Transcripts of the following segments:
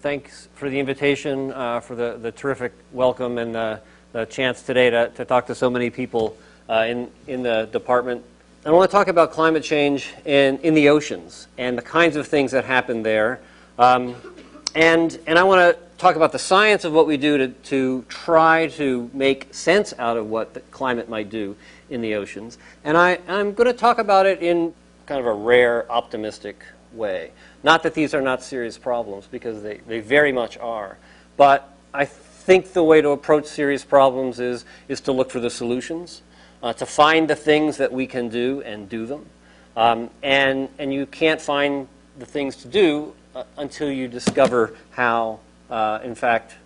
thanks for the invitation, uh, for the, the terrific welcome, and uh, the chance today to, to talk to so many people uh, in, in the department. I want to talk about climate change in, in the oceans and the kinds of things that happen there. Um, and, and I want to talk about the science of what we do to, to try to make sense out of what the climate might do in the oceans. And I, I'm going to talk about it in kind of a rare, optimistic way. Not that these are not serious problems, because they, they very much are. But I think the way to approach serious problems is, is to look for the solutions, uh, to find the things that we can do and do them. Um, and, and you can't find the things to do uh, until you discover how, uh, in fact,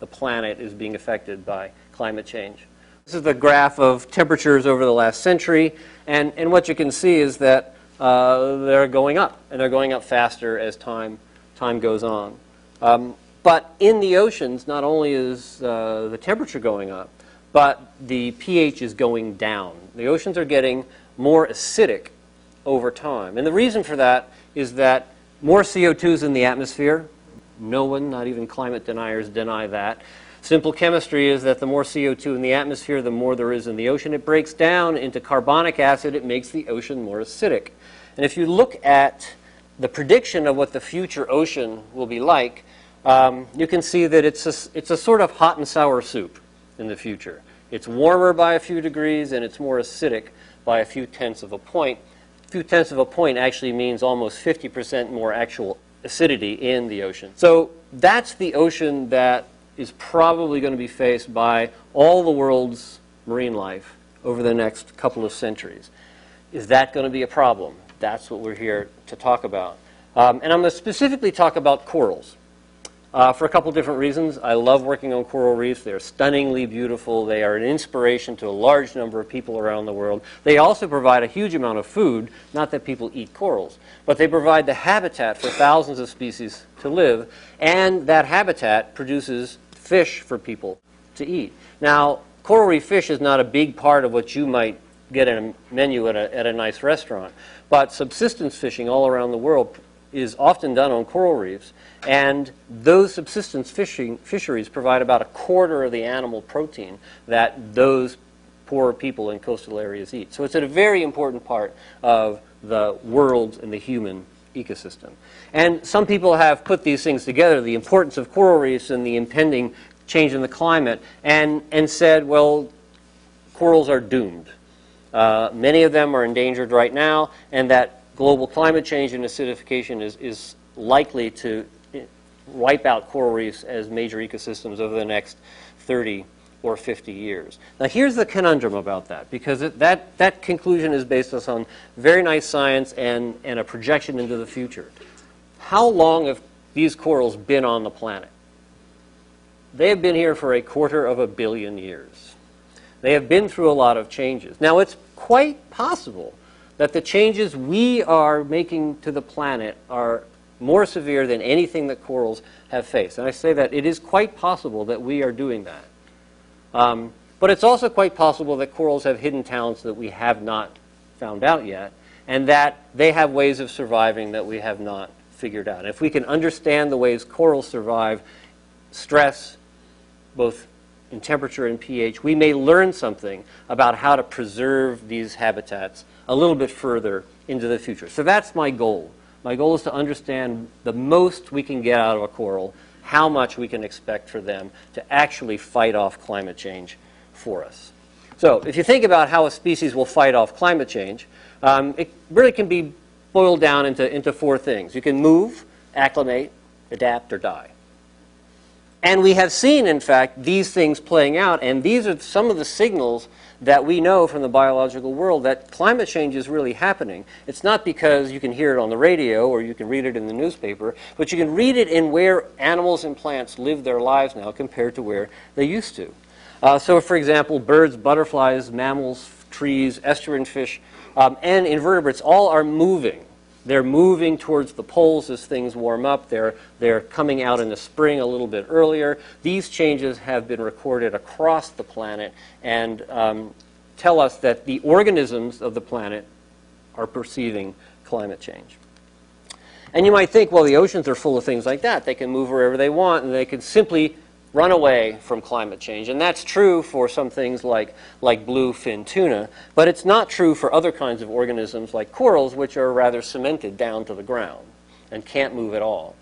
the planet is being affected by climate change. This is the graph of temperatures over the last century, and, and what you can see is that uh, they're going up, and they're going up faster as time, time goes on. Um, but in the oceans, not only is uh, the temperature going up, but the pH is going down. The oceans are getting more acidic over time. And the reason for that is that more CO2 is in the atmosphere. No one, not even climate deniers, deny that. Simple chemistry is that the more CO2 in the atmosphere, the more there is in the ocean. It breaks down into carbonic acid. It makes the ocean more acidic. And if you look at the prediction of what the future ocean will be like, um, you can see that it's a, it's a sort of hot and sour soup in the future. It's warmer by a few degrees and it's more acidic by a few tenths of a point. A few tenths of a point actually means almost 50% more actual acidity in the ocean. So that's the ocean that is probably going to be faced by all the world's marine life over the next couple of centuries. Is that going to be a problem? That's what we're here to talk about. Um, and I'm going to specifically talk about corals. Uh, for a couple different reasons. I love working on coral reefs. They're stunningly beautiful. They are an inspiration to a large number of people around the world. They also provide a huge amount of food, not that people eat corals, but they provide the habitat for thousands of species to live, and that habitat produces fish for people to eat. Now, coral reef fish is not a big part of what you might get in a menu at a, at a nice restaurant, but subsistence fishing all around the world is often done on coral reefs, and those subsistence fishing, fisheries provide about a quarter of the animal protein that those poor people in coastal areas eat. So it's a very important part of the world and the human ecosystem. And some people have put these things together, the importance of coral reefs and the impending change in the climate, and, and said, well, corals are doomed. Uh, many of them are endangered right now, and that global climate change and acidification is, is likely to wipe out coral reefs as major ecosystems over the next 30 or 50 years. Now, here's the conundrum about that, because it, that, that conclusion is based on very nice science and, and a projection into the future. How long have these corals been on the planet? They have been here for a quarter of a billion years. They have been through a lot of changes. Now, it's quite possible that the changes we are making to the planet are more severe than anything that corals have faced. And I say that it is quite possible that we are doing that. Um, but it's also quite possible that corals have hidden talents that we have not found out yet, and that they have ways of surviving that we have not figured out. If we can understand the ways corals survive stress, both in temperature and pH, we may learn something about how to preserve these habitats a little bit further into the future. So that's my goal. My goal is to understand the most we can get out of a coral, how much we can expect for them to actually fight off climate change for us. So if you think about how a species will fight off climate change, um, it really can be boiled down into, into four things. You can move, acclimate, adapt, or die. And we have seen, in fact, these things playing out, and these are some of the signals that we know from the biological world that climate change is really happening. It's not because you can hear it on the radio or you can read it in the newspaper, but you can read it in where animals and plants live their lives now compared to where they used to. Uh, so, for example, birds, butterflies, mammals, trees, estuarine fish, um, and invertebrates all are moving. They're moving towards the poles as things warm up. They're, they're coming out in the spring a little bit earlier. These changes have been recorded across the planet and um, tell us that the organisms of the planet are perceiving climate change. And you might think, well, the oceans are full of things like that. They can move wherever they want, and they can simply run away from climate change. And that's true for some things like, like bluefin tuna, but it's not true for other kinds of organisms like corals, which are rather cemented down to the ground and can't move at all.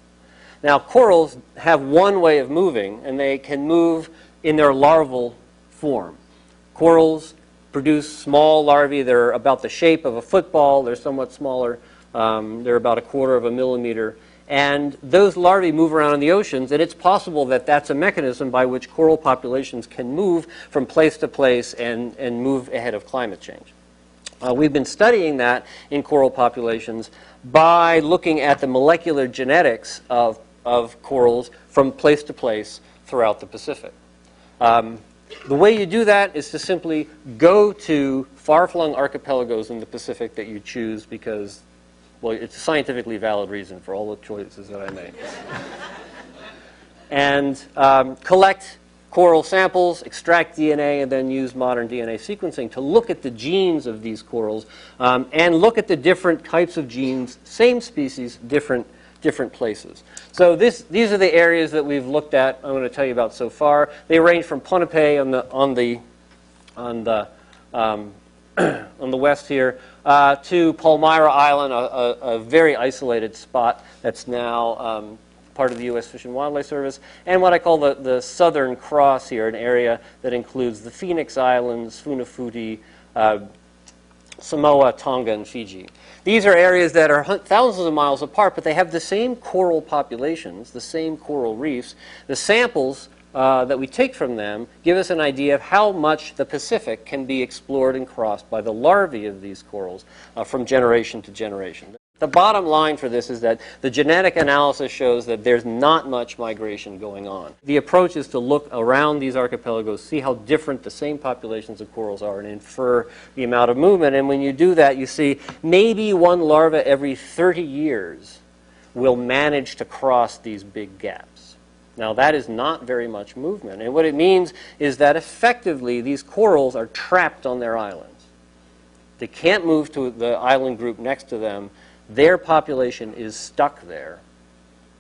Now, corals have one way of moving, and they can move in their larval form. Corals produce small larvae. They're about the shape of a football. They're somewhat smaller. Um, they're about a quarter of a millimeter. And those larvae move around in the oceans, and it's possible that that's a mechanism by which coral populations can move from place to place and, and move ahead of climate change. Uh, we've been studying that in coral populations by looking at the molecular genetics of, of corals from place to place throughout the Pacific. Um, the way you do that is to simply go to far-flung archipelagos in the Pacific that you choose because well, it's a scientifically valid reason for all the choices that I make. and um, collect coral samples, extract DNA, and then use modern DNA sequencing to look at the genes of these corals um, and look at the different types of genes, same species, different, different places. So this, these are the areas that we've looked at, I'm going to tell you about so far. They range from Ponape on the, on the, on the, um, on the west here uh, to Palmyra Island, a, a, a, very isolated spot that's now um, part of the U.S. Fish and Wildlife Service, and what I call the, the Southern Cross here, an area that includes the Phoenix Islands, Funafuti, uh, Samoa, Tonga, and Fiji. These are areas that are thousands of miles apart, but they have the same coral populations, the same coral reefs. The samples uh, that we take from them give us an idea of how much the Pacific can be explored and crossed by the larvae of these corals uh, from generation to generation. The bottom line for this is that the genetic analysis shows that there's not much migration going on. The approach is to look around these archipelagos, see how different the same populations of corals are, and infer the amount of movement. And when you do that, you see maybe one larva every 30 years will manage to cross these big gaps. Now, that is not very much movement. And what it means is that effectively these corals are trapped on their islands. They can't move to the island group next to them. Their population is stuck there.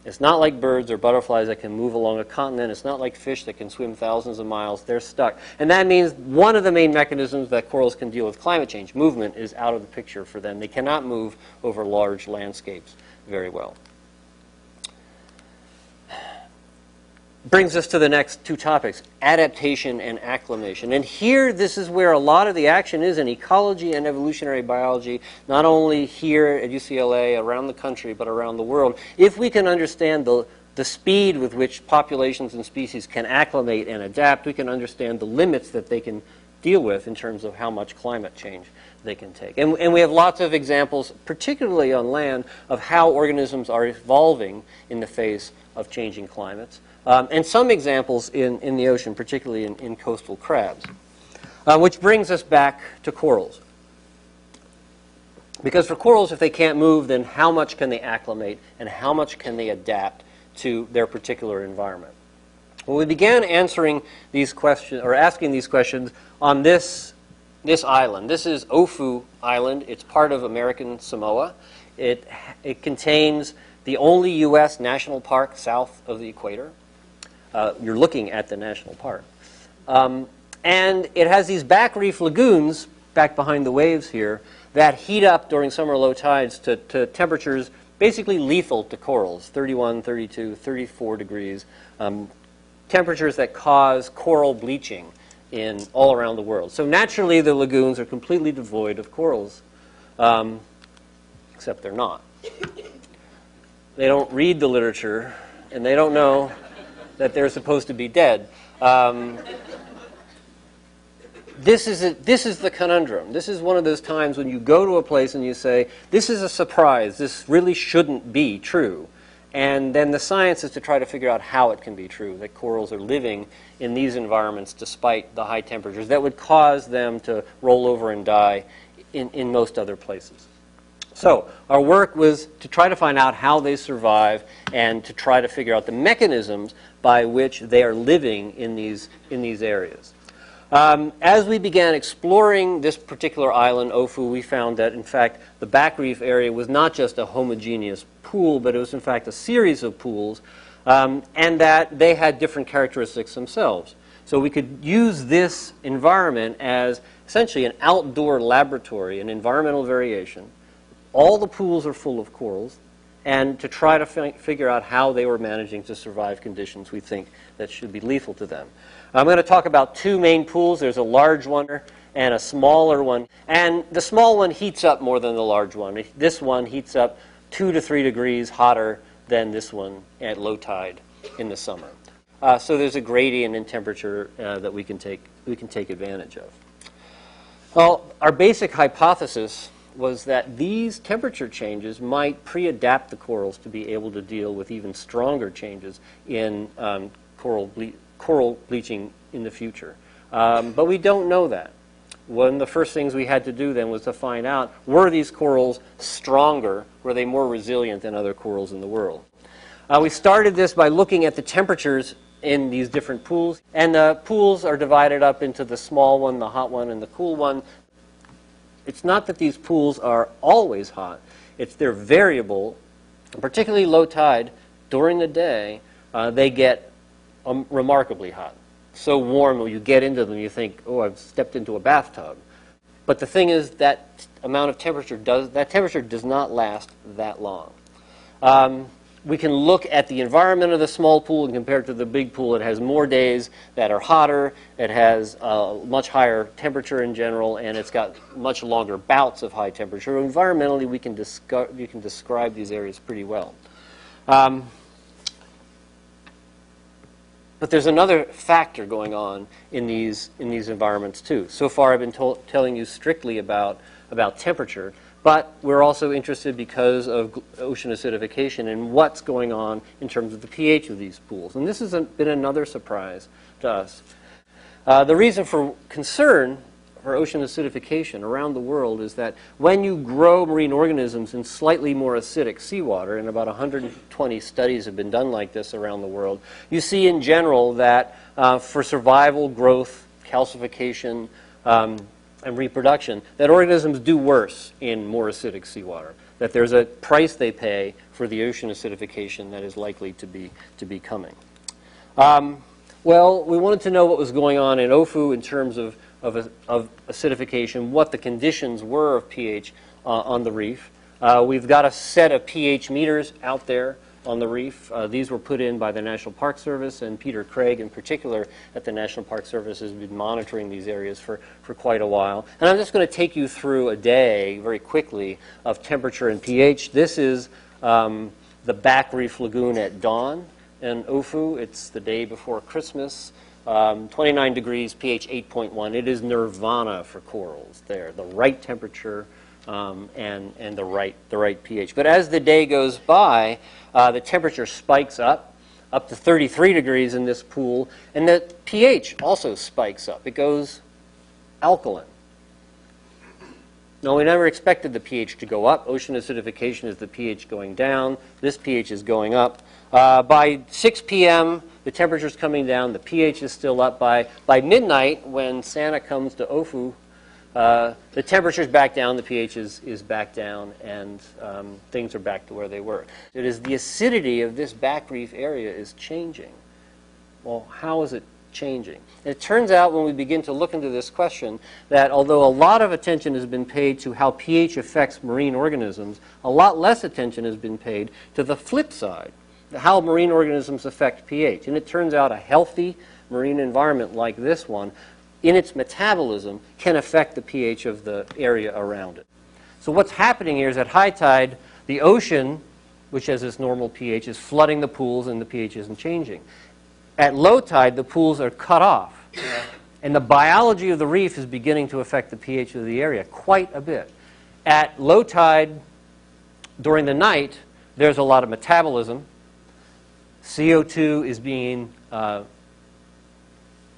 It's not like birds or butterflies that can move along a continent. It's not like fish that can swim thousands of miles. They're stuck. And that means one of the main mechanisms that corals can deal with climate change, movement, is out of the picture for them. They cannot move over large landscapes very well. Brings us to the next two topics adaptation and acclimation. And here, this is where a lot of the action is in ecology and evolutionary biology, not only here at UCLA, around the country, but around the world. If we can understand the, the speed with which populations and species can acclimate and adapt, we can understand the limits that they can deal with in terms of how much climate change they can take. And, and we have lots of examples, particularly on land, of how organisms are evolving in the face of changing climates. Um, and some examples in, in the ocean, particularly in, in coastal crabs. Uh, which brings us back to corals. Because for corals, if they can't move, then how much can they acclimate and how much can they adapt to their particular environment? Well, we began answering these questions, or asking these questions, on this, this island. This is Ofu Island. It's part of American Samoa. It, it contains the only U.S. national park south of the equator uh, you're looking at the national park. Um, and it has these back reef lagoons back behind the waves here that heat up during summer low tides to, to temperatures basically lethal to corals 31, 32, 34 degrees. Um, temperatures that cause coral bleaching in all around the world. So naturally, the lagoons are completely devoid of corals, um, except they're not. They don't read the literature, and they don't know that they're supposed to be dead. Um, this is, a, this is the conundrum. This is one of those times when you go to a place and you say, This is a surprise. This really shouldn't be true. And then the science is to try to figure out how it can be true that corals are living in these environments despite the high temperatures that would cause them to roll over and die in, in most other places. So our work was to try to find out how they survive and to try to figure out the mechanisms by which they are living in these, in these areas. Um, as we began exploring this particular island, Ofu, we found that, in fact, the back reef area was not just a homogeneous pool, but it was in fact a series of pools, um, and that they had different characteristics themselves. So we could use this environment as essentially an outdoor laboratory, an environmental variation. All the pools are full of corals, and to try to fi- figure out how they were managing to survive conditions we think that should be lethal to them. I'm going to talk about two main pools. There's a large one and a smaller one. And the small one heats up more than the large one. This one heats up two to three degrees hotter than this one at low tide in the summer. Uh, so there's a gradient in temperature uh, that we can take we can take advantage of. Well, our basic hypothesis was that these temperature changes might pre-adapt the corals to be able to deal with even stronger changes in um, coral, ble- coral bleaching in the future. Um, but we don't know that. One of the first things we had to do then was to find out were these corals stronger? Were they more resilient than other corals in the world? Uh, we started this by looking at the temperatures in these different pools. And the pools are divided up into the small one, the hot one, and the cool one. It's not that these pools are always hot, it's they're variable, particularly low tide. During the day, uh, they get um, remarkably hot. So warm when you get into them, you think, oh, I've stepped into a bathtub. But the thing is, that amount of temperature does that temperature does not last that long. Um, we can look at the environment of the small pool and compare it to the big pool. It has more days that are hotter, it has a much higher temperature in general, and it's got much longer bouts of high temperature. Environmentally, we can, discu- we can describe these areas pretty well. Um, but there's another factor going on in these, in these environments too. So far, I've been to- telling you strictly about, about temperature. But we're also interested because of ocean acidification and what's going on in terms of the pH of these pools. And this has been another surprise to us. Uh, the reason for concern for ocean acidification around the world is that when you grow marine organisms in slightly more acidic seawater, and about 120 studies have been done like this around the world, you see in general that uh, for survival, growth, calcification, um, and reproduction, that organisms do worse in more acidic seawater. That there's a price they pay for the ocean acidification that is likely to be, to be coming. Um, well, we wanted to know what was going on in Ofu in terms of, of, of acidification, what the conditions were of pH uh, on the reef. Uh, we've got a set of pH meters out there on the reef. Uh, these were put in by the National Park Service, and Peter Craig, in particular, at the National Park Service, has been monitoring these areas for, for quite a while. And I'm just going to take you through a day, very quickly, of temperature and pH. This is um, the Back Reef Lagoon at dawn in Ofu. It's the day before Christmas. Um, 29 degrees, pH 8.1. It is nirvana for corals there. The right temperature um, and, and the, right, the right pH. But as the day goes by, uh, the temperature spikes up, up to 33 degrees in this pool, and the pH also spikes up. It goes alkaline. No, we never expected the pH to go up. Ocean acidification is the pH going down. This pH is going up. Uh, by 6 p.m., the temperature is coming down. The pH is still up. By, by midnight, when Santa comes to Ofu uh, the temperature is back down, the pH is, is back down, and um, things are back to where they were. It is the acidity of this back reef area is changing. Well, how is it changing? it turns out when we begin to look into this question that although a lot of attention has been paid to how pH affects marine organisms, a lot less attention has been paid to the flip side, how marine organisms affect pH. And it turns out a healthy marine environment like this one in its metabolism can affect the pH of the area around it. So what's happening here is at high tide, the ocean, which has its normal pH, is flooding the pools and the pH isn't changing. At low tide, the pools are cut off. And the biology of the reef is beginning to affect the pH of the area quite a bit. At low tide, during the night, there's a lot of metabolism. CO2 is being uh,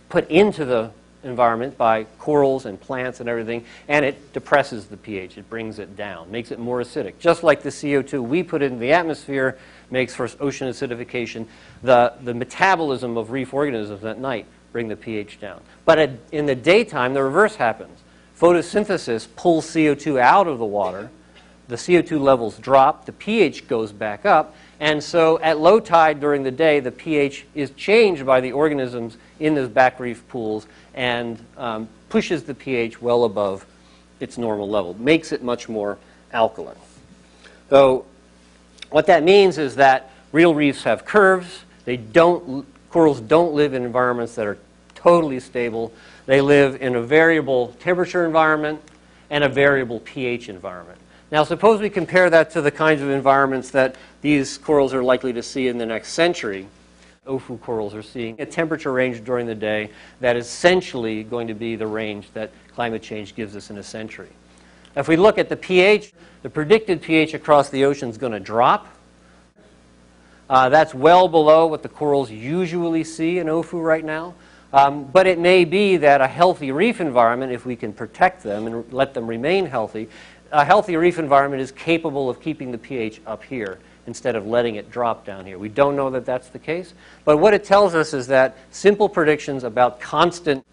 put into the environment by corals and plants and everything, and it depresses the pH. It brings it down, makes it more acidic. Just like the CO2 we put into the atmosphere makes for ocean acidification, the, the metabolism of reef organisms at night bring the pH down. But in the daytime, the reverse happens. Photosynthesis pulls CO2 out of the water, the CO2 levels drop, the pH goes back up, and so at low tide during the day, the pH is changed by the organisms in those back reef pools and um, pushes the pH well above its normal level, makes it much more alkaline. So what that means is that real reefs have curves. They don't, corals don't live in environments that are totally stable. They live in a variable temperature environment and a variable pH environment. Now, suppose we compare that to the kinds of environments that these corals are likely to see in the next century. Ofu corals are seeing a temperature range during the day that is essentially going to be the range that climate change gives us in a century. If we look at the pH, the predicted pH across the ocean is going to drop. Uh, that's well below what the corals usually see in Ofu right now. Um, but it may be that a healthy reef environment, if we can protect them and let them remain healthy, a healthy reef environment is capable of keeping the pH up here instead of letting it drop down here. We don't know that that's the case, but what it tells us is that simple predictions about constant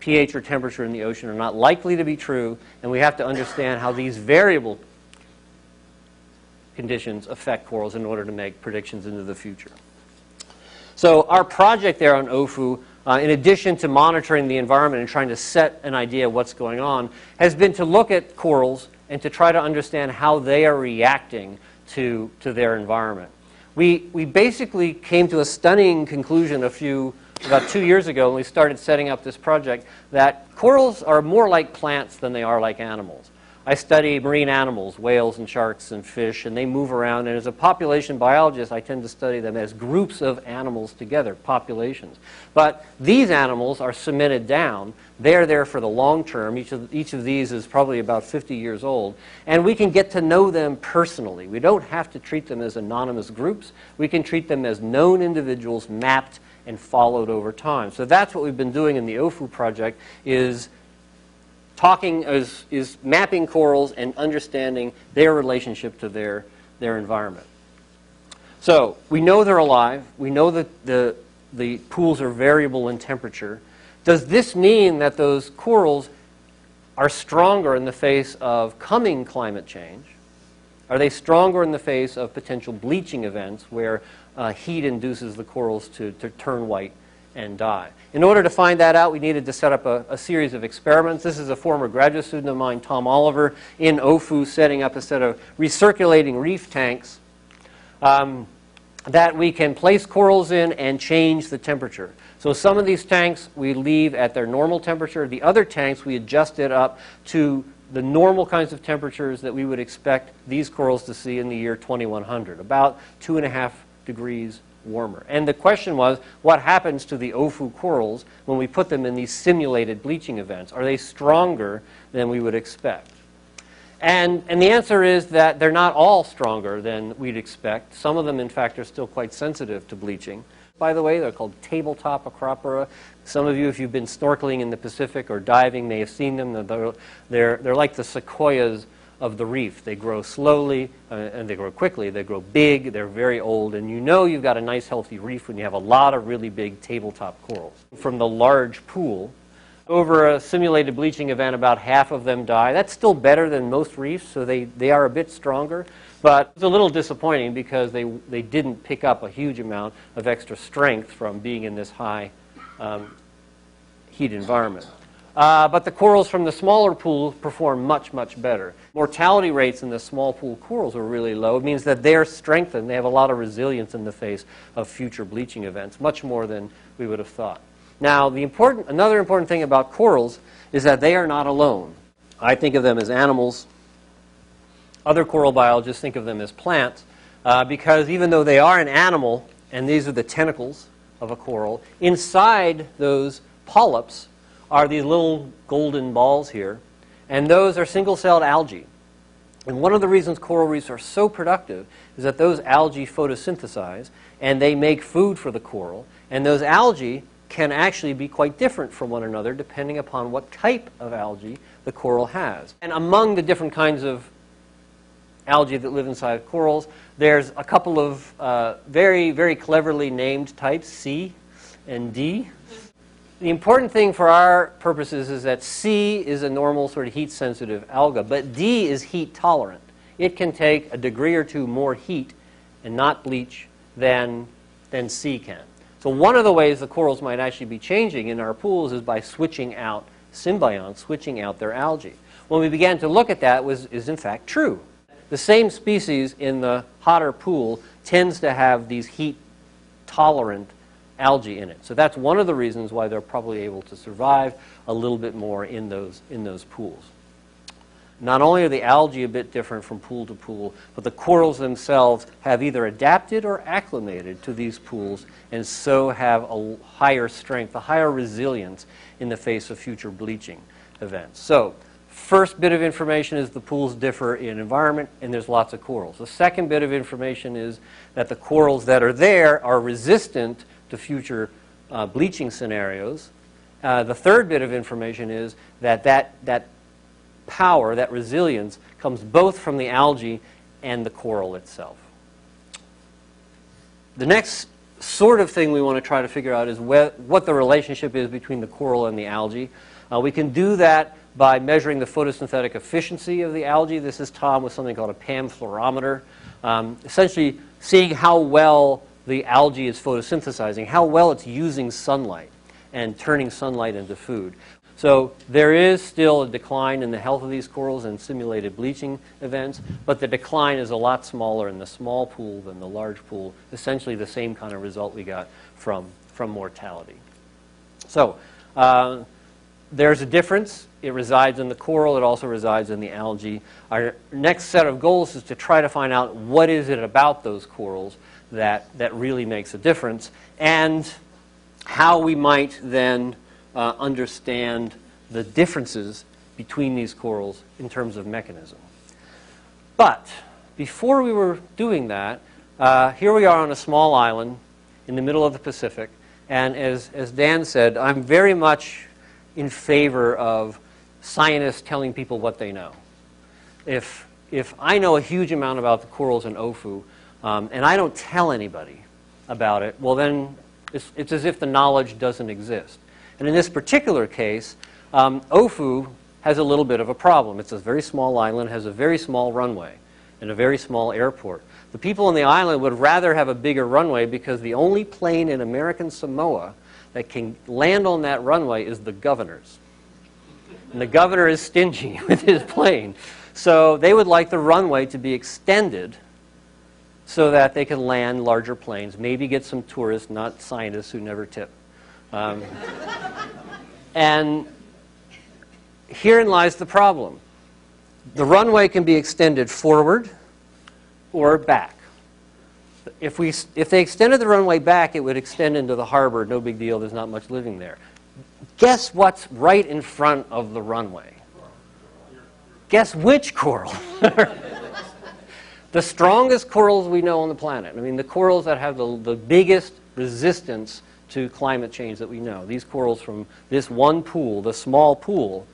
pH or temperature in the ocean are not likely to be true, and we have to understand how these variable conditions affect corals in order to make predictions into the future. So our project there on OFU uh, in addition to monitoring the environment and trying to set an idea of what's going on, has been to look at corals and to try to understand how they are reacting to, to their environment. We, we basically came to a stunning conclusion a few, about two years ago when we started setting up this project that corals are more like plants than they are like animals. I study marine animals, whales and sharks and fish, and they move around. And as a population biologist, I tend to study them as groups of animals together, populations. But these animals are cemented down. They're there for the long term. Each of, each of these is probably about 50 years old. And we can get to know them personally. We don't have to treat them as anonymous groups. We can treat them as known individuals mapped and followed over time. So that's what we've been doing in the OFU project is talking is, is mapping corals and understanding their relationship to their, their environment. So we know they're alive. We know that the, the pools are variable in temperature. Does this mean that those corals are stronger in the face of coming climate change? Are they stronger in the face of potential bleaching events where uh, heat induces the corals to, to turn white and die. In order to find that out, we needed to set up a, a, series of experiments. This is a former graduate student of mine, Tom Oliver, in OFU, setting up a set of recirculating reef tanks um, that we can place corals in and change the temperature. So some of these tanks we leave at their normal temperature. The other tanks we adjust it up to the normal kinds of temperatures that we would expect these corals to see in the year 2100, about two and a half degrees warmer. And the question was, what happens to the Ofu corals when we put them in these simulated bleaching events? Are they stronger than we would expect? And, and the answer is that they're not all stronger than we'd expect. Some of them, in fact, are still quite sensitive to bleaching. By the way, they're called tabletop Acropora. Some of you, if you've been snorkeling in the Pacific or diving, may have seen them. They're, they're, they're like the sequoias of the reef. They grow slowly uh, and they grow quickly. They grow big, they're very old, and you know you've got a nice healthy reef when you have a lot of really big tabletop corals. From the large pool, over a simulated bleaching event, about half of them die. That's still better than most reefs, so they, they are a bit stronger. But it's a little disappointing because they, they didn't pick up a huge amount of extra strength from being in this high um, heat environment. Uh, but the corals from the smaller pool perform much, much better. Mortality rates in the small pool corals are really low. It means that they're strengthened. They have a lot of resilience in the face of future bleaching events, much more than we would have thought. Now, the important, another important thing about corals is that they are not alone. I think of them as animals. Other coral biologists think of them as plants uh, because even though they are an animal, and these are the tentacles of a coral, inside those polyps are these little golden balls here, and those are single-celled algae. And one of the reasons coral reefs are so productive is that those algae photosynthesize, and they make food for the coral, and those algae can actually be quite different from one another depending upon what type of algae the coral has. And among the different kinds of algae that live inside corals, there's a couple of uh, very, very cleverly named types, C and D. The important thing for our purposes is that C is a normal sort of heat sensitive alga, but D is heat tolerant. it can take a degree or two more heat and not bleach than, than C can. So one of the ways the corals might actually be changing in our pools is by switching out symbionts, switching out their algae. When we began to look at that, was is in fact true. The same species in the hotter pool tends to have these heat tolerant algae in it. So that's one of the reasons why they're probably able to survive a little bit more in those, in those pools. Not only are the algae a bit different from pool to pool, but the corals themselves have either adapted or acclimated to these pools and so have a higher strength, a higher resilience in the face of future bleaching events. So, first bit of information is the pools differ in environment and there's lots of corals. The second bit of information is that the corals that are there are resistant to future uh, bleaching scenarios. Uh, the third bit of information is that, that that power, that resilience, comes both from the algae and the coral itself. The next sort of thing we want to try to figure out is wh- what the relationship is between the coral and the algae. Uh, we can do that by measuring the photosynthetic efficiency of the algae. This is Tom with something called a PAM fluorometer. Um, essentially, seeing how well the algae is photosynthesizing, how well it's using sunlight and turning sunlight into food. So there is still a decline in the health of these corals in simulated bleaching events, but the decline is a lot smaller in the small pool than the large pool, essentially the same kind of result we got from, from mortality. So uh, there's a difference. It resides in the coral. It also resides in the algae. Our next set of goals is to try to find out what is it about those corals that, that really makes a difference and how we might then uh, understand the differences between these corals in terms of mechanism. But before we were doing that, uh, here we are on a small island in the middle of the Pacific. And as, as Dan said, I'm very much in favor of scientists telling people what they know. If, if I know a huge amount about the corals in Ofu, um, and I don't tell anybody about it, well, then it's, it's as if the knowledge doesn't exist. And in this particular case, um, Ofu has a little bit of a problem. It's a very small island, has a very small runway, and a very small airport. The people on the island would rather have a bigger runway because the only plane in American Samoa that can land on that runway is the governor's. And the governor is stingy with his plane. So they would like the runway to be extended so that they can land larger planes, maybe get some tourists, not scientists who never tip. Um, and herein lies the problem. The runway can be extended forward or back. If, we, if they extended the runway back, it would extend into the harbor. No big deal. There's not much living there. Guess what's right in front of the runway? Guess which coral? the strongest corals we know on the planet. I mean, the corals that have the, the biggest resistance to climate change that we know. These corals from this one pool, the small pool,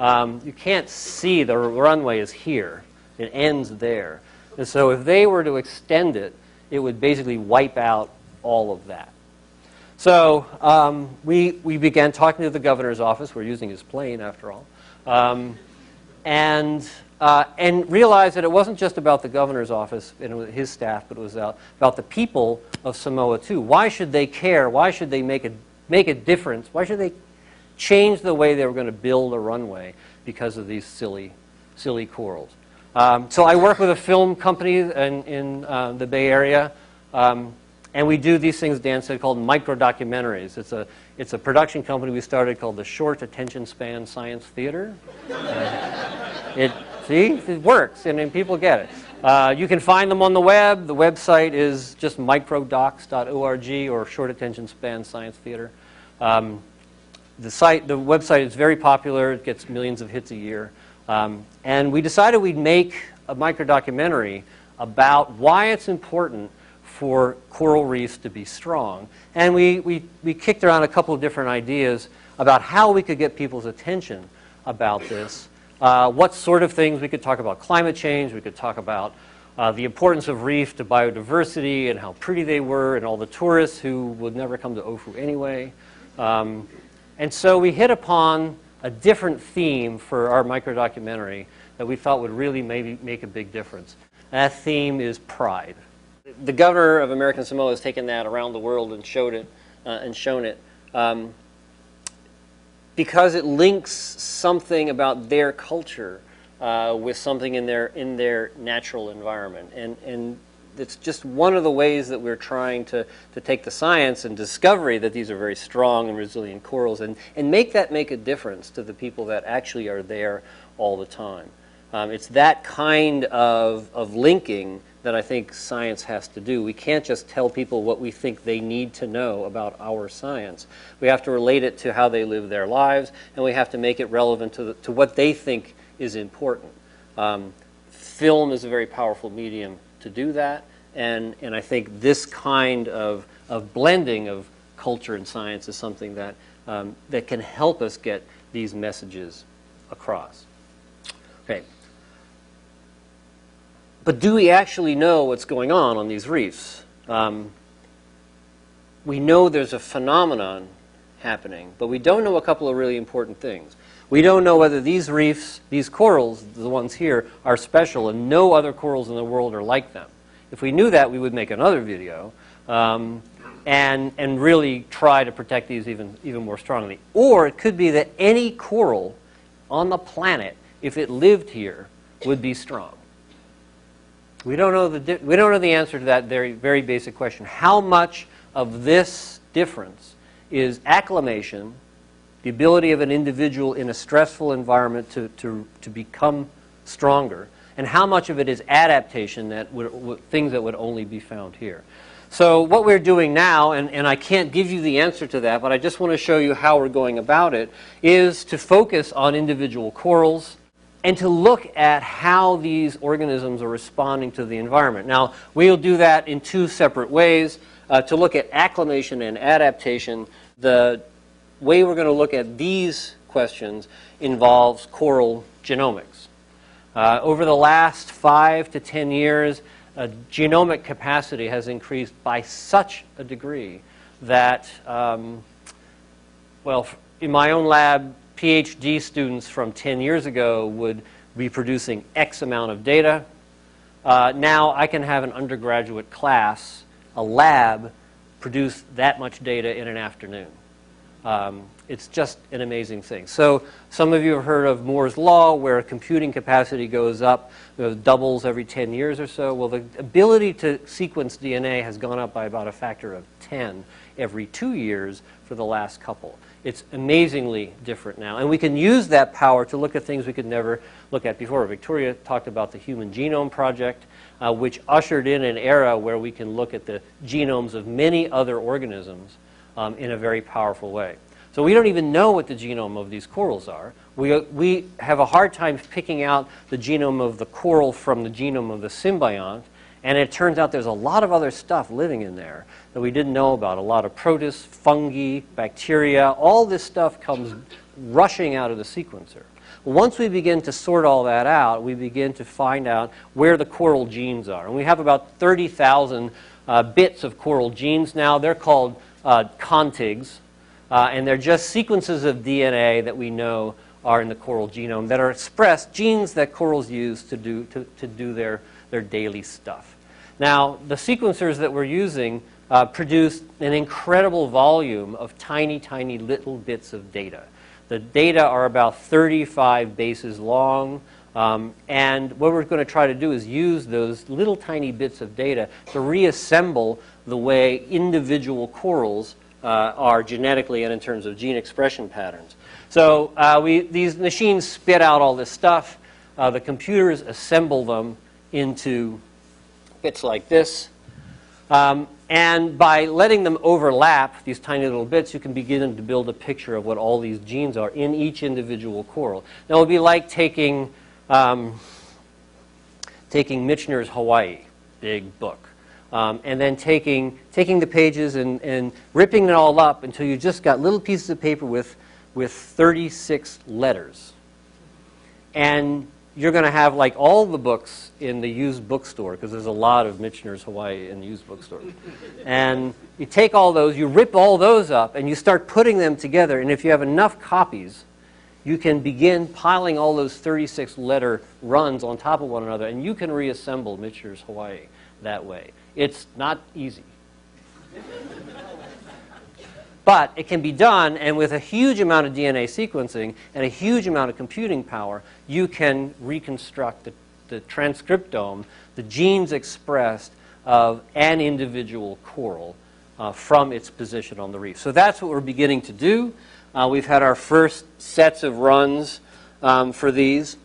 um, you can't see the runway is here. It ends there. And so if they were to extend it, it would basically wipe out all of that. So um, we, we began talking to the governor's office. We're using his plane, after all. Um, and uh, and realized that it wasn't just about the governor's office and his staff, but it was about the people of Samoa too. Why should they care? Why should they make a, make a difference? Why should they change the way they were going to build a runway because of these silly, silly corals? Um, so I work with a film company in, in uh, the Bay Area. Um, and we do these things, Dan said, called micro documentaries. It's a, it's a production company we started called the Short Attention Span Science Theater. Uh, it, See, it works, and, and people get it. Uh, you can find them on the web. The website is just microdocs.org or Short Attention Span Science Theater. Um, the site, the website is very popular. It gets millions of hits a year. Um, and we decided we'd make a micro documentary about why it's important for coral reefs to be strong. And we, we, we kicked around a couple of different ideas about how we could get people's attention about this uh, what sort of things we could talk about climate change, we could talk about uh, the importance of reef to biodiversity and how pretty they were, and all the tourists who would never come to Ofu anyway. Um, and so we hit upon a different theme for our micro documentary that we thought would really maybe make a big difference. That theme is pride. The governor of American Samoa has taken that around the world and showed it uh, and shown it um, because it links something about their culture uh, with something in their in their natural environment, and and it's just one of the ways that we're trying to, to take the science and discovery that these are very strong and resilient corals and, and make that make a difference to the people that actually are there all the time. Um, it's that kind of, of linking that I think science has to do. We can't just tell people what we think they need to know about our science. We have to relate it to how they live their lives, and we have to make it relevant to, the, to what they think is important. Um, film is a very powerful medium to do that, and, and I think this kind of, of blending of culture and science is something that, um, that can help us get these messages across. Okay. But do we actually know what's going on on these reefs? Um, we know there's a phenomenon happening, but we don't know a couple of really important things. We don't know whether these reefs, these corals, the ones here, are special and no other corals in the world are like them. If we knew that, we would make another video um, and, and really try to protect these even, even more strongly. Or it could be that any coral on the planet, if it lived here, would be strong. We don't know the, we don't know the answer to that very, very basic question. How much of this difference is acclimation, the ability of an individual in a stressful environment to, to, to become stronger, and how much of it is adaptation, that would, things that would only be found here. So what we're doing now, and, and I can't give you the answer to that, but I just want to show you how we're going about it, is to focus on individual corals, and to look at how these organisms are responding to the environment. Now, we'll do that in two separate ways. Uh, to look at acclimation and adaptation, the way we're going to look at these questions involves coral genomics. Uh, over the last five to ten years, uh, genomic capacity has increased by such a degree that, um, well, in my own lab, PhD students from 10 years ago would be producing X amount of data. Uh, now I can have an undergraduate class, a lab, produce that much data in an afternoon. Um, it's just an amazing thing. So some of you have heard of Moore's law, where computing capacity goes up, doubles every 10 years or so. Well, the ability to sequence DNA has gone up by about a factor of 10 every two years for the last couple. It's amazingly different now. And we can use that power to look at things we could never look at before. Victoria talked about the Human Genome Project, uh, which ushered in an era where we can look at the genomes of many other organisms um, in a very powerful way. So we don't even know what the genome of these corals are. We, we have a hard time picking out the genome of the coral from the genome of the symbiont. And it turns out there's a lot of other stuff living in there that we didn't know about. A lot of protists, fungi, bacteria, all this stuff comes rushing out of the sequencer. Once we begin to sort all that out, we begin to find out where the coral genes are. And we have about 30,000 uh, bits of coral genes now. They're called uh, contigs, uh, and they're just sequences of DNA that we know are in the coral genome that are expressed, genes that corals use to do, to, to do their, their daily stuff. Now, the sequencers that we're using uh, produce an incredible volume of tiny, tiny little bits of data. The data are about 35 bases long. Um, and what we're going to try to do is use those little tiny bits of data to reassemble the way individual corals uh, are genetically and in terms of gene expression patterns. So uh, we, these machines spit out all this stuff. Uh, the computers assemble them into bits like this. Um, and by letting them overlap, these tiny little bits, you can begin to build a picture of what all these genes are in each individual coral. Now, it would be like taking, um, taking Michener's Hawaii, big book, um, and then taking, taking the pages and, and ripping it all up until you just got little pieces of paper with, with 36 letters. And you're going to have like all the books in the used bookstore because there's a lot of Michener's Hawaii in the used bookstore. and you take all those, you rip all those up, and you start putting them together. And if you have enough copies, you can begin piling all those 36 letter runs on top of one another, and you can reassemble Michener's Hawaii that way. It's not easy. But it can be done, and with a huge amount of DNA sequencing and a huge amount of computing power, you can reconstruct the, the transcriptome, the genes expressed of an individual coral uh, from its position on the reef. So that's what we're beginning to do. Uh, we've had our first sets of runs um, for these.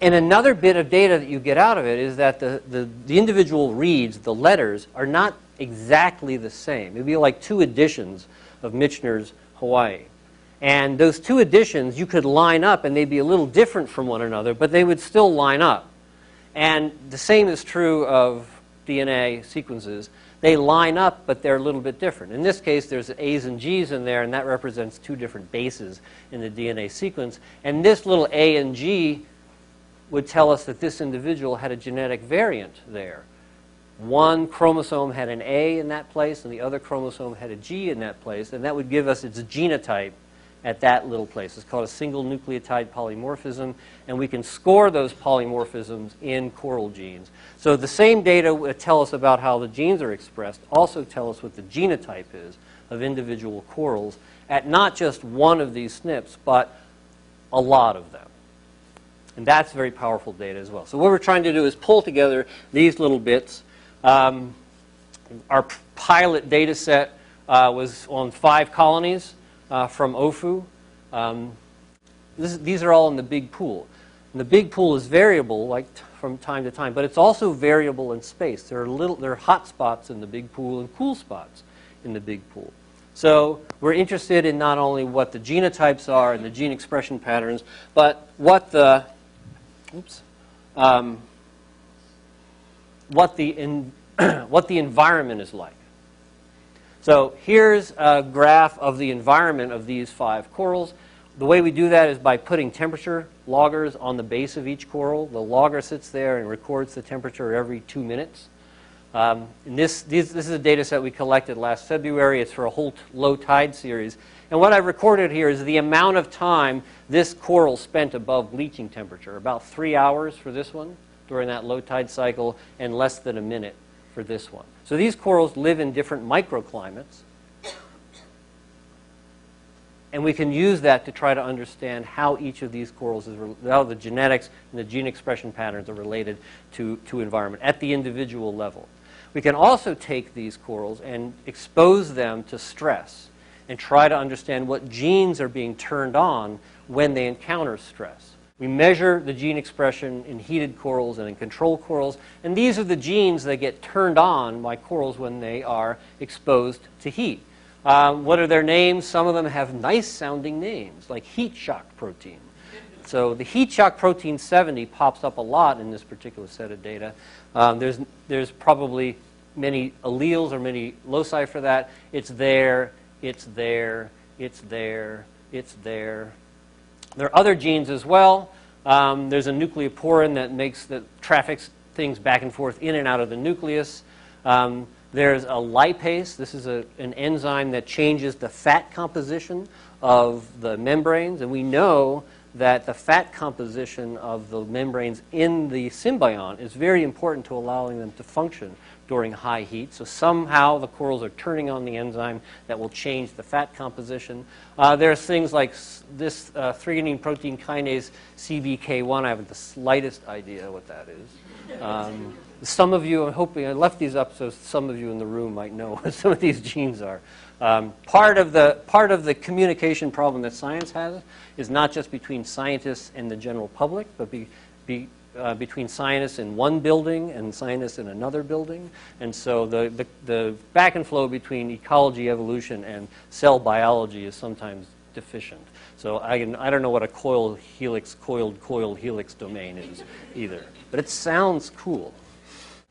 And another bit of data that you get out of it is that the, the, the, individual reads, the letters, are not exactly the same. It'd be like two editions of Michener's Hawaii. And those two editions you could line up and they'd be a little different from one another, but they would still line up. And the same is true of DNA sequences they line up, but they're a little bit different. In this case, there's A's and G's in there, and that represents two different bases in the DNA sequence. And this little A and G would tell us that this individual had a genetic variant there. One chromosome had an A in that place, and the other chromosome had a G in that place, and that would give us its genotype at that little place. It's called a single nucleotide polymorphism, and we can score those polymorphisms in coral genes. So the same data tell us about how the genes are expressed also tell us what the genotype is of individual corals at not just one of these SNPs, but a lot of them. And that's very powerful data as well. So what we're trying to do is pull together these little bits. Um, our pilot data set uh, was on five colonies uh, from Ofu. Um, this, these are all in the big pool. And the big pool is variable, like from time to time, but it's also variable in space. There are little, there are hot spots in the big pool and cool spots in the big pool. So we're interested in not only what the genotypes are and the gene expression patterns, but what the, oops, um, what the in, what the environment is like. So here's a graph of the environment of these five corals. The way we do that is by putting temperature loggers on the base of each coral. The logger sits there and records the temperature every two minutes. Um, this, this is a data set we collected last February. It's for a whole low tide series. And what I've recorded here is the amount of time this coral spent above bleaching temperature. About three hours for this one during that low tide cycle, and less than a minute for this one. So these corals live in different microclimates. And we can use that to try to understand how each of these corals is, how the genetics and the gene expression patterns are related to, to environment at the individual level. We can also take these corals and expose them to stress and try to understand what genes are being turned on when they encounter stress. We measure the gene expression in heated corals and in control corals, and these are the genes that get turned on by corals when they are exposed to heat. Um, what are their names? Some of them have nice sounding names, like heat shock protein. So the heat shock protein 70 pops up a lot in this particular set of data. Um, there's, there's probably many alleles or many loci for that. It's there, it's there, it's there, it's there, there are other genes as well. Um, there's a nucleoporin that makes that traffics things back and forth in and out of the nucleus. Um, there's a lipase. This is a, an enzyme that changes the fat composition of the membranes, and we know that the fat composition of the membranes in the symbiont is very important to allowing them to function during high heat. So somehow the corals are turning on the enzyme that will change the fat composition. Uh, there's things like this uh, threonine protein kinase CBK1. I haven't the slightest idea what that is. Um, some of you, I'm hoping I left these up so some of you in the room might know what some of these genes are. Um, part, of the, part of the communication problem that science has is not just between scientists and the general public, but be, be, uh, between scientists in one building and scientists in another building. And so the, the, the, back and flow between ecology, evolution, and cell biology is sometimes deficient. So I, I don't know what a coiled helix, coiled, coiled helix domain is either. But it sounds cool.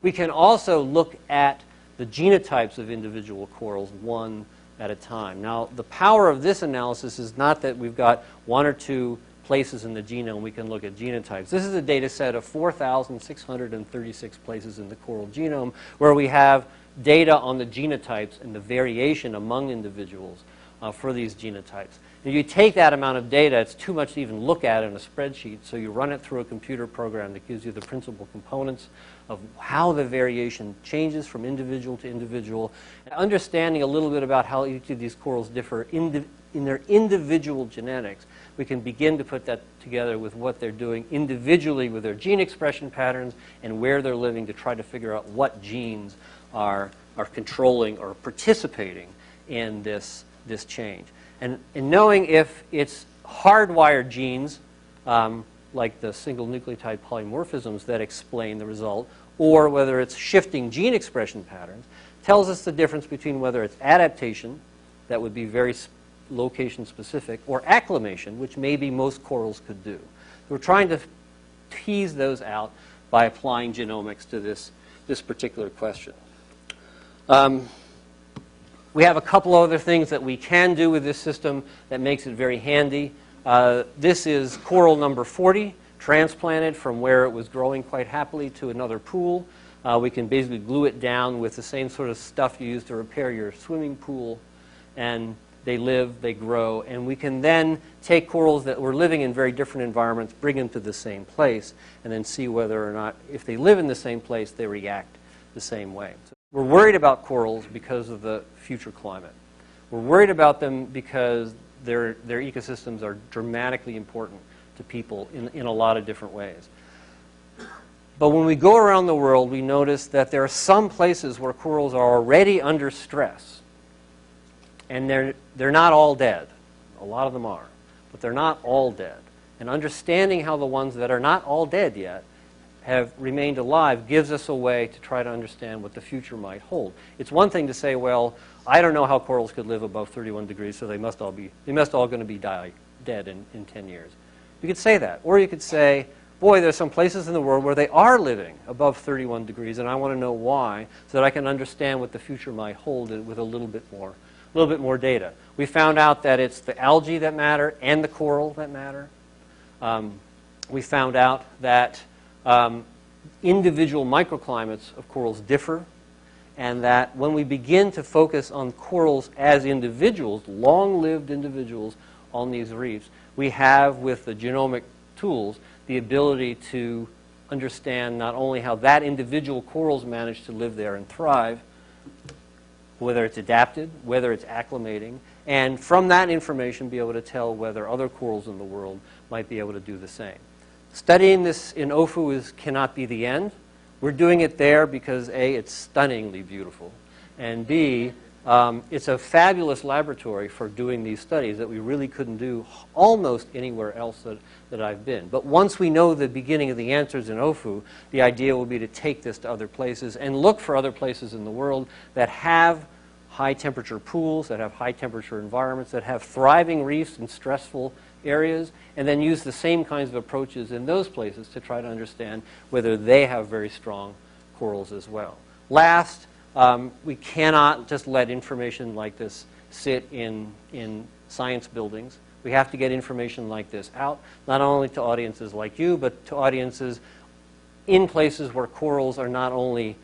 We can also look at the genotypes of individual corals one at a time. Now, the power of this analysis is not that we've got one or two places in the genome we can look at genotypes. This is a data set of 4,636 places in the coral genome where we have data on the genotypes and the variation among individuals uh, for these genotypes. If you take that amount of data, it's too much to even look at in a spreadsheet, so you run it through a computer program that gives you the principal components of how the variation changes from individual to individual, and understanding a little bit about how each of these corals differ in, in their individual genetics, we can begin to put that together with what they're doing individually with their gene expression patterns and where they're living to try to figure out what genes are, are controlling or participating in this, this change. And, and knowing if it's hardwired genes, um, like the single nucleotide polymorphisms that explain the result, or whether it's shifting gene expression patterns, tells us the difference between whether it's adaptation, that would be very location specific, or acclimation, which maybe most corals could do. We're trying to tease those out by applying genomics to this, this particular question. Um, we have a couple other things that we can do with this system that makes it very handy. Uh, this is coral number 40, transplanted from where it was growing quite happily to another pool. Uh, we can basically glue it down with the same sort of stuff you use to repair your swimming pool and they live, they grow, and we can then take corals that were living in very different environments, bring them to the same place, and then see whether or not, if they live in the same place, they react the same way. So we're worried about corals because of the future climate. We're worried about them because their, their ecosystems are dramatically important to people in, in a lot of different ways. But when we go around the world, we notice that there are some places where corals are already under stress and they're, they're not all dead. A lot of them are. But they're not all dead. And understanding how the ones that are not all dead yet have remained alive gives us a way to try to understand what the future might hold. It's one thing to say, well, I don't know how corals could live above 31 degrees, so they must all be they must all going to be die, dead in, in 10 years. You could say that. Or you could say, boy, there's some places in the world where they are living above 31 degrees, and I want to know why so that I can understand what the future might hold with a little bit more a little bit more data. We found out that it's the algae that matter and the coral that matter. Um, we found out that um, individual microclimates of corals differ, and that when we begin to focus on corals as individuals, long lived individuals on these reefs, we have, with the genomic tools, the ability to understand not only how that individual corals manage to live there and thrive, whether it's adapted, whether it's acclimating, and from that information be able to tell whether other corals in the world might be able to do the same. Studying this in OFU is, cannot be the end. We're doing it there because A, it's stunningly beautiful, and B, um, it's a fabulous laboratory for doing these studies that we really couldn't do almost anywhere else that, that I've been. But once we know the beginning of the answers in OFU, the idea will be to take this to other places and look for other places in the world that have high temperature pools, that have high temperature environments, that have thriving reefs in stressful areas, and then use the same kinds of approaches in those places to try to understand whether they have very strong corals as well. Last, um, we cannot just let information like this sit in, in science buildings. We have to get information like this out, not only to audiences like you, but to audiences in places where corals are not only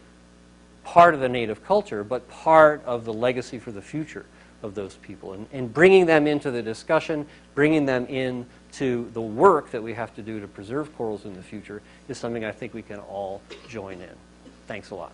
part of the native culture, but part of the legacy for the future of those people. And, and bringing them into the discussion, bringing them into the work that we have to do to preserve corals in the future is something I think we can all join in. Thanks a lot.